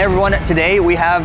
Everyone, today we have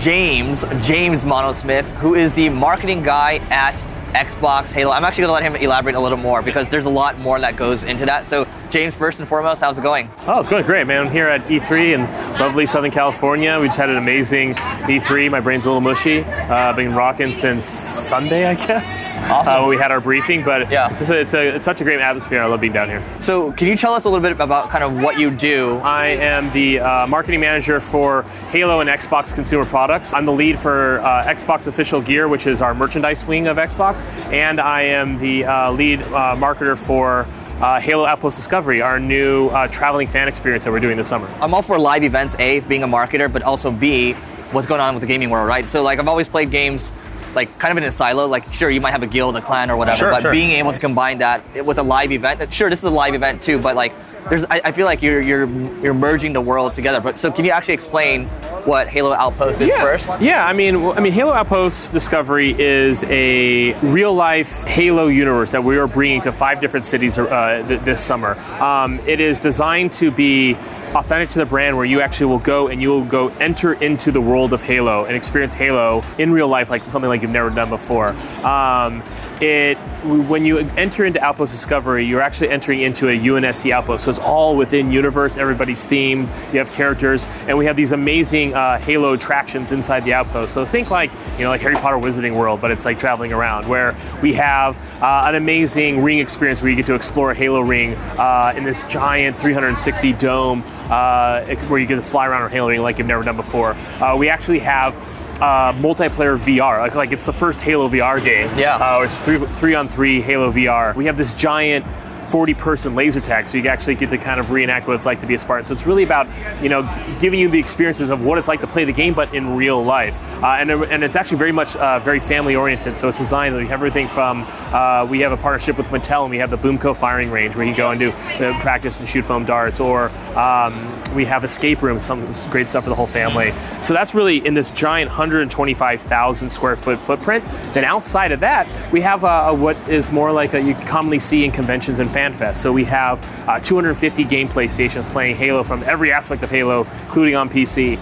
James, James Monosmith, who is the marketing guy at Xbox Halo. I'm actually going to let him elaborate a little more because there's a lot more that goes into that. So, James, first and foremost, how's it going? Oh, it's going great, man. I'm here at E3 in lovely Southern California. We just had an amazing E3. My brain's a little mushy. Uh, I've been rocking since Sunday, I guess. Awesome. Uh, we had our briefing, but Yeah. it's, a, it's, a, it's such a great atmosphere. I love being down here. So, can you tell us a little bit about kind of what you do? I am the uh, marketing manager for Halo and Xbox consumer products. I'm the lead for uh, Xbox Official Gear, which is our merchandise wing of Xbox, and I am the uh, lead uh, marketer for uh, Halo Outpost Discovery, our new uh, traveling fan experience that we're doing this summer. I'm all for live events, A, being a marketer, but also B, what's going on with the gaming world, right? So, like, I've always played games like kind of in a silo. Like, sure, you might have a guild, a clan, or whatever, Sure, but sure. being able to combine that with a live event. Sure, this is a live event too, but like, there's, I, I feel like you're you're you're merging the worlds together. But so, can you actually explain what Halo Outpost is yeah. first? Yeah, I mean, well, I mean, Halo Outpost Discovery is a real-life Halo universe that we are bringing to five different cities uh, th- this summer. Um, it is designed to be authentic to the brand, where you actually will go and you will go enter into the world of Halo and experience Halo in real life, like something like you've never done before. Um, it when you enter into Outpost Discovery, you're actually entering into a UNSC outpost. So it's all within universe. Everybody's themed. You have characters, and we have these amazing uh, Halo attractions inside the outpost. So think like you know like Harry Potter Wizarding World, but it's like traveling around. Where we have uh, an amazing ring experience where you get to explore a Halo ring uh, in this giant 360 dome, uh, where you get to fly around a Halo ring like you've never done before. Uh, we actually have uh, multiplayer VR. Like, like it's the first Halo VR game. Yeah. Uh, it's three, three on three Halo VR. We have this giant 40 person laser tag, so you actually get to kind of reenact what it's like to be a Spartan. So it's really about, you know, giving you the experiences of what it's like to play the game, but in real life. Uh, and, and it's actually very much uh, very family oriented. So it's designed, we have everything from, uh, we have a partnership with Mattel and we have the Boomco firing range where you go and do uh, practice and shoot foam darts, or um, we have escape rooms, some great stuff for the whole family. So that's really in this giant 125,000 square foot footprint. Then outside of that, we have uh, what is more like a, you commonly see in conventions and fan fest. So we have uh, 250 gameplay stations playing Halo from every aspect of Halo, including on PC.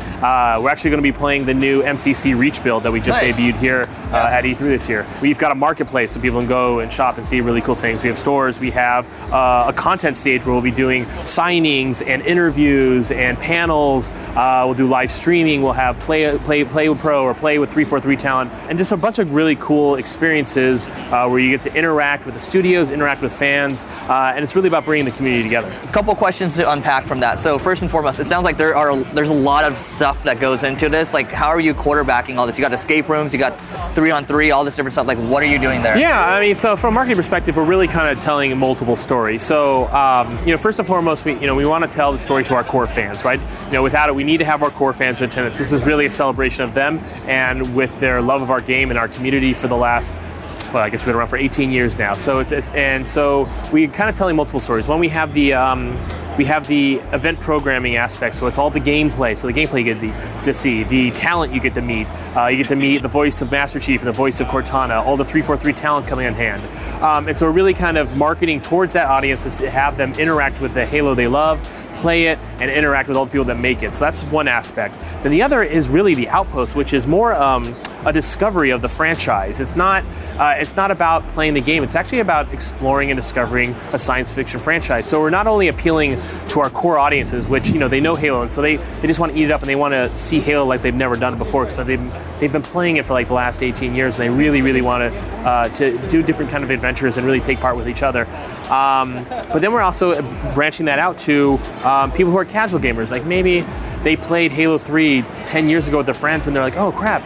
We're actually going to be playing the new MCC Reach build that we just Nice. debuted here uh, at E3 this year. We've got a marketplace so people can go and shop and see really cool things. We have stores. We have uh, a content stage where we'll be doing signings and interviews and panels. Uh, we'll do live streaming. We'll have play play play with pro or play with 343 talent, and just a bunch of really cool experiences uh, where you get to interact with the studios, interact with fans, uh, and it's really about bringing the community together. A couple questions to unpack from that. So first and foremost, it sounds like there are there's a lot of stuff that goes into this. Like, how are you quarterbacking all this? You got escape rooms, you got three on three, all this different stuff. Like, what are you doing there? Yeah, I mean, so from a marketing perspective, we're really kind of telling multiple stories. So, um, you know, first and foremost, we, you know, we want to tell the story to our core fans, right? You know, without it, we need to have our core fans in attendance. This is really a celebration of them and with their love of our game and our community for the last well, I guess we've been around for 18 years now. So it's, it's and so we kind of telling multiple stories. One, we have the um, we have the event programming aspect. So it's all the gameplay. So the gameplay you get to, see, the talent you get to meet. Uh, you get to meet the voice of Master Chief and the voice of Cortana. All the 343 talent coming on hand. Um, and so we're really kind of marketing towards that audience to have them interact with the Halo they love play it and interact with all the people that make it. So that's one aspect. Then the other is really the outpost, which is more um, a discovery of the franchise. It's not uh, it's not about playing the game. It's actually about exploring and discovering a science fiction franchise. So we're not only appealing to our core audiences, which you know they know Halo, and so they, they just want to eat it up and they want to see Halo like they've never done it before. So they've they've been playing it for like the last 18 years, and they really really want to uh, to do different kind of adventures and really take part with each other. Um, but then we're also branching that out to um, people who are casual gamers, like maybe they played Halo 3 10 years ago with their friends, and they're like, oh crap,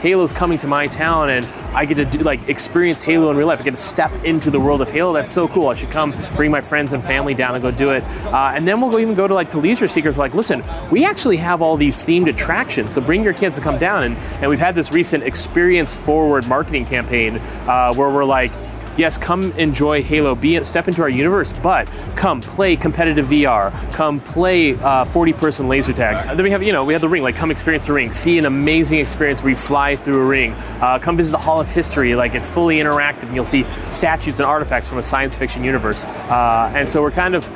Halo's coming to my town, and I get to do, like experience Halo in real life. I get to step into the world of Halo. That's so cool. I should come, bring my friends and family down and go do it. Uh, and then we'll even go to like to leisure seekers. Like, listen, we actually have all these themed attractions, so bring your kids to come down. And and we've had this recent experience forward marketing campaign uh, where we're like yes, come enjoy Halo, be step into our universe, but come play competitive VR, come play uh, 40-person laser tag. And then we have, you know, we have the ring. Like, come experience the ring, see an amazing experience where you fly through a ring. Uh, come visit the Hall of History. Like, it's fully interactive. You'll see statues and artifacts from a science fiction universe. Uh, and so we're kind of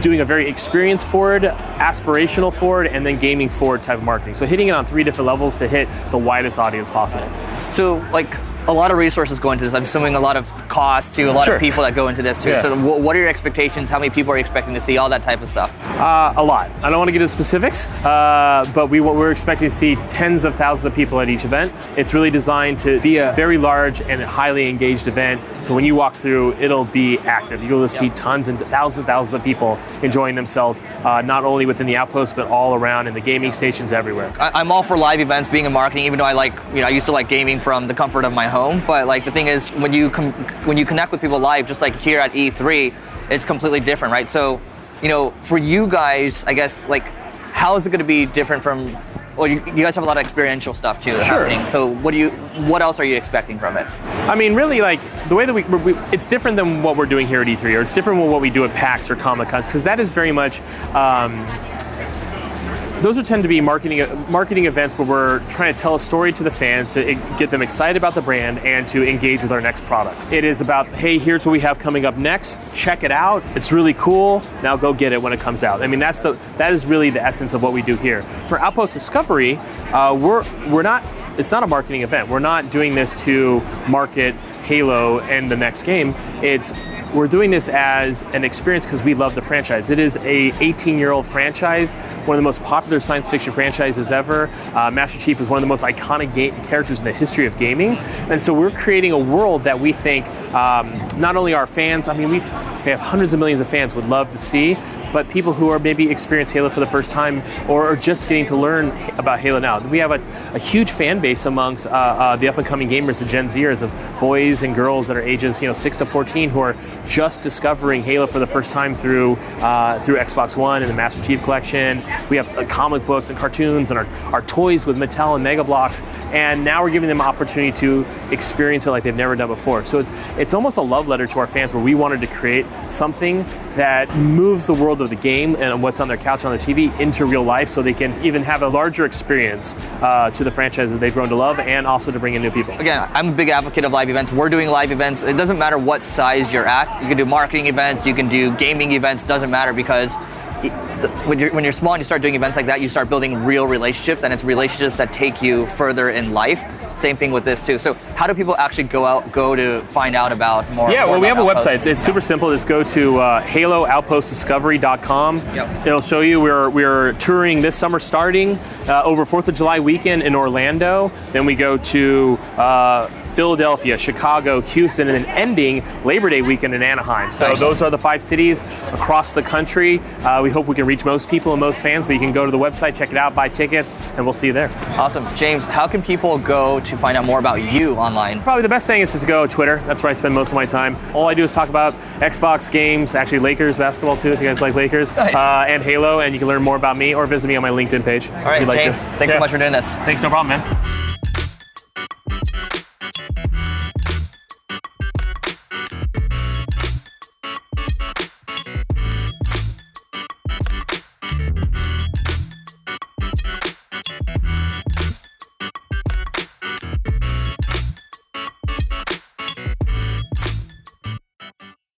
doing a very experience forward, aspirational forward, and then gaming forward type of marketing. So hitting it on three different levels to hit the widest audience possible. So, like, a lot of resources go into this. I'm assuming a lot of cost to a lot Sure. of people that go into this too. Yeah. So, wh- what are your expectations? How many people are you expecting to see? All that type of stuff. Uh, a lot. I don't want to get into specifics, uh, but we, we're expecting to see tens of thousands of people at each event. It's really designed to be a very large and highly engaged event. So when you walk through, it'll be active. You'll see tons and thousands and thousands of people enjoying themselves, uh, not only within the outpost, but all around in the gaming stations everywhere. I, I'm all for live events, being in marketing. Even though I like, you know, I used to like gaming from the comfort of my home. But like the thing is, when you com- when you connect with people live, just like here at E3, it's completely different, right? So, you know, for you guys, I guess like, how is it going to be different from? Well, you, you guys have a lot of experiential stuff too Sure. happening. So, what do you? What else are you expecting from it? I mean, really, like the way that we, we it's different than what we're doing here at E3, or it's different than what we do at PAX or Comic Cons, because that is very much. Um, those are tend to be marketing marketing events where we're trying to tell a story to the fans to get them excited about the brand and to engage with our next product. It is about, hey, here's what we have coming up next. Check it out. It's really cool. Now go get it when it comes out. I mean, that's the that is really the essence of what we do here. For Outpost Discovery, uh, we're we're not. It's not a marketing event. We're not doing this to market Halo and the next game. It's we're doing this as an experience because we love the franchise. It is a 18-year-old franchise, one of the most popular science fiction franchises ever. Uh, Master Chief is one of the most iconic ga- characters in the history of gaming, and so we're creating a world that we think um, not only our fans. I mean, we've we have hundreds of millions of fans would love to see. But people who are maybe experiencing Halo for the first time or are just getting to learn about Halo now. We have a, a huge fan base amongst uh, uh, the up and coming gamers, the Gen Zers, of boys and girls that are ages you know six to 14 who are just discovering Halo for the first time through uh, through Xbox One and the Master Chief Collection. We have uh, comic books and cartoons and our, our toys with Mattel and Mega Bloks, and now we're giving them opportunity to experience it like they've never done before. So it's it's almost a love letter to our fans where we wanted to create something that moves the world of the game and what's on their couch on their TV into real life, so they can even have a larger experience uh, to the franchise that they've grown to love, and also to bring in new people. again, I'm a big advocate of live events. We're doing live events. It doesn't matter what size you're at. You can do marketing events, you can do gaming events. Doesn't matter because the- when you're when you're small and you start doing events like that, you start building real relationships, and it's relationships that take you further in life. Same thing with this too. So, how do people actually go out, go to find out about more? Yeah, more well, we have a website. It's, it's super simple. Just go to uh, HaloOutpostDiscovery.com. Yep. It'll show you we're, we're touring this summer starting uh, over 4th of July weekend in Orlando. Then we go to uh, Philadelphia, Chicago, Houston, and then ending Labor Day weekend in Anaheim. So Nice. those are the five cities across the country. Uh, we hope we can reach most people and most fans, but you can go to the website, check it out, buy tickets, and we'll see you there. Awesome, James. How can people go to find out more about you online? Probably the best thing is just to go to Twitter. That's where I spend most of my time. All I do is talk about Xbox games, actually Lakers basketball too, if you guys like Lakers, Nice. uh, and Halo. And you can learn more about me or visit me on my LinkedIn page. All right, James. Thanks so much for doing this. Thanks, no problem, man.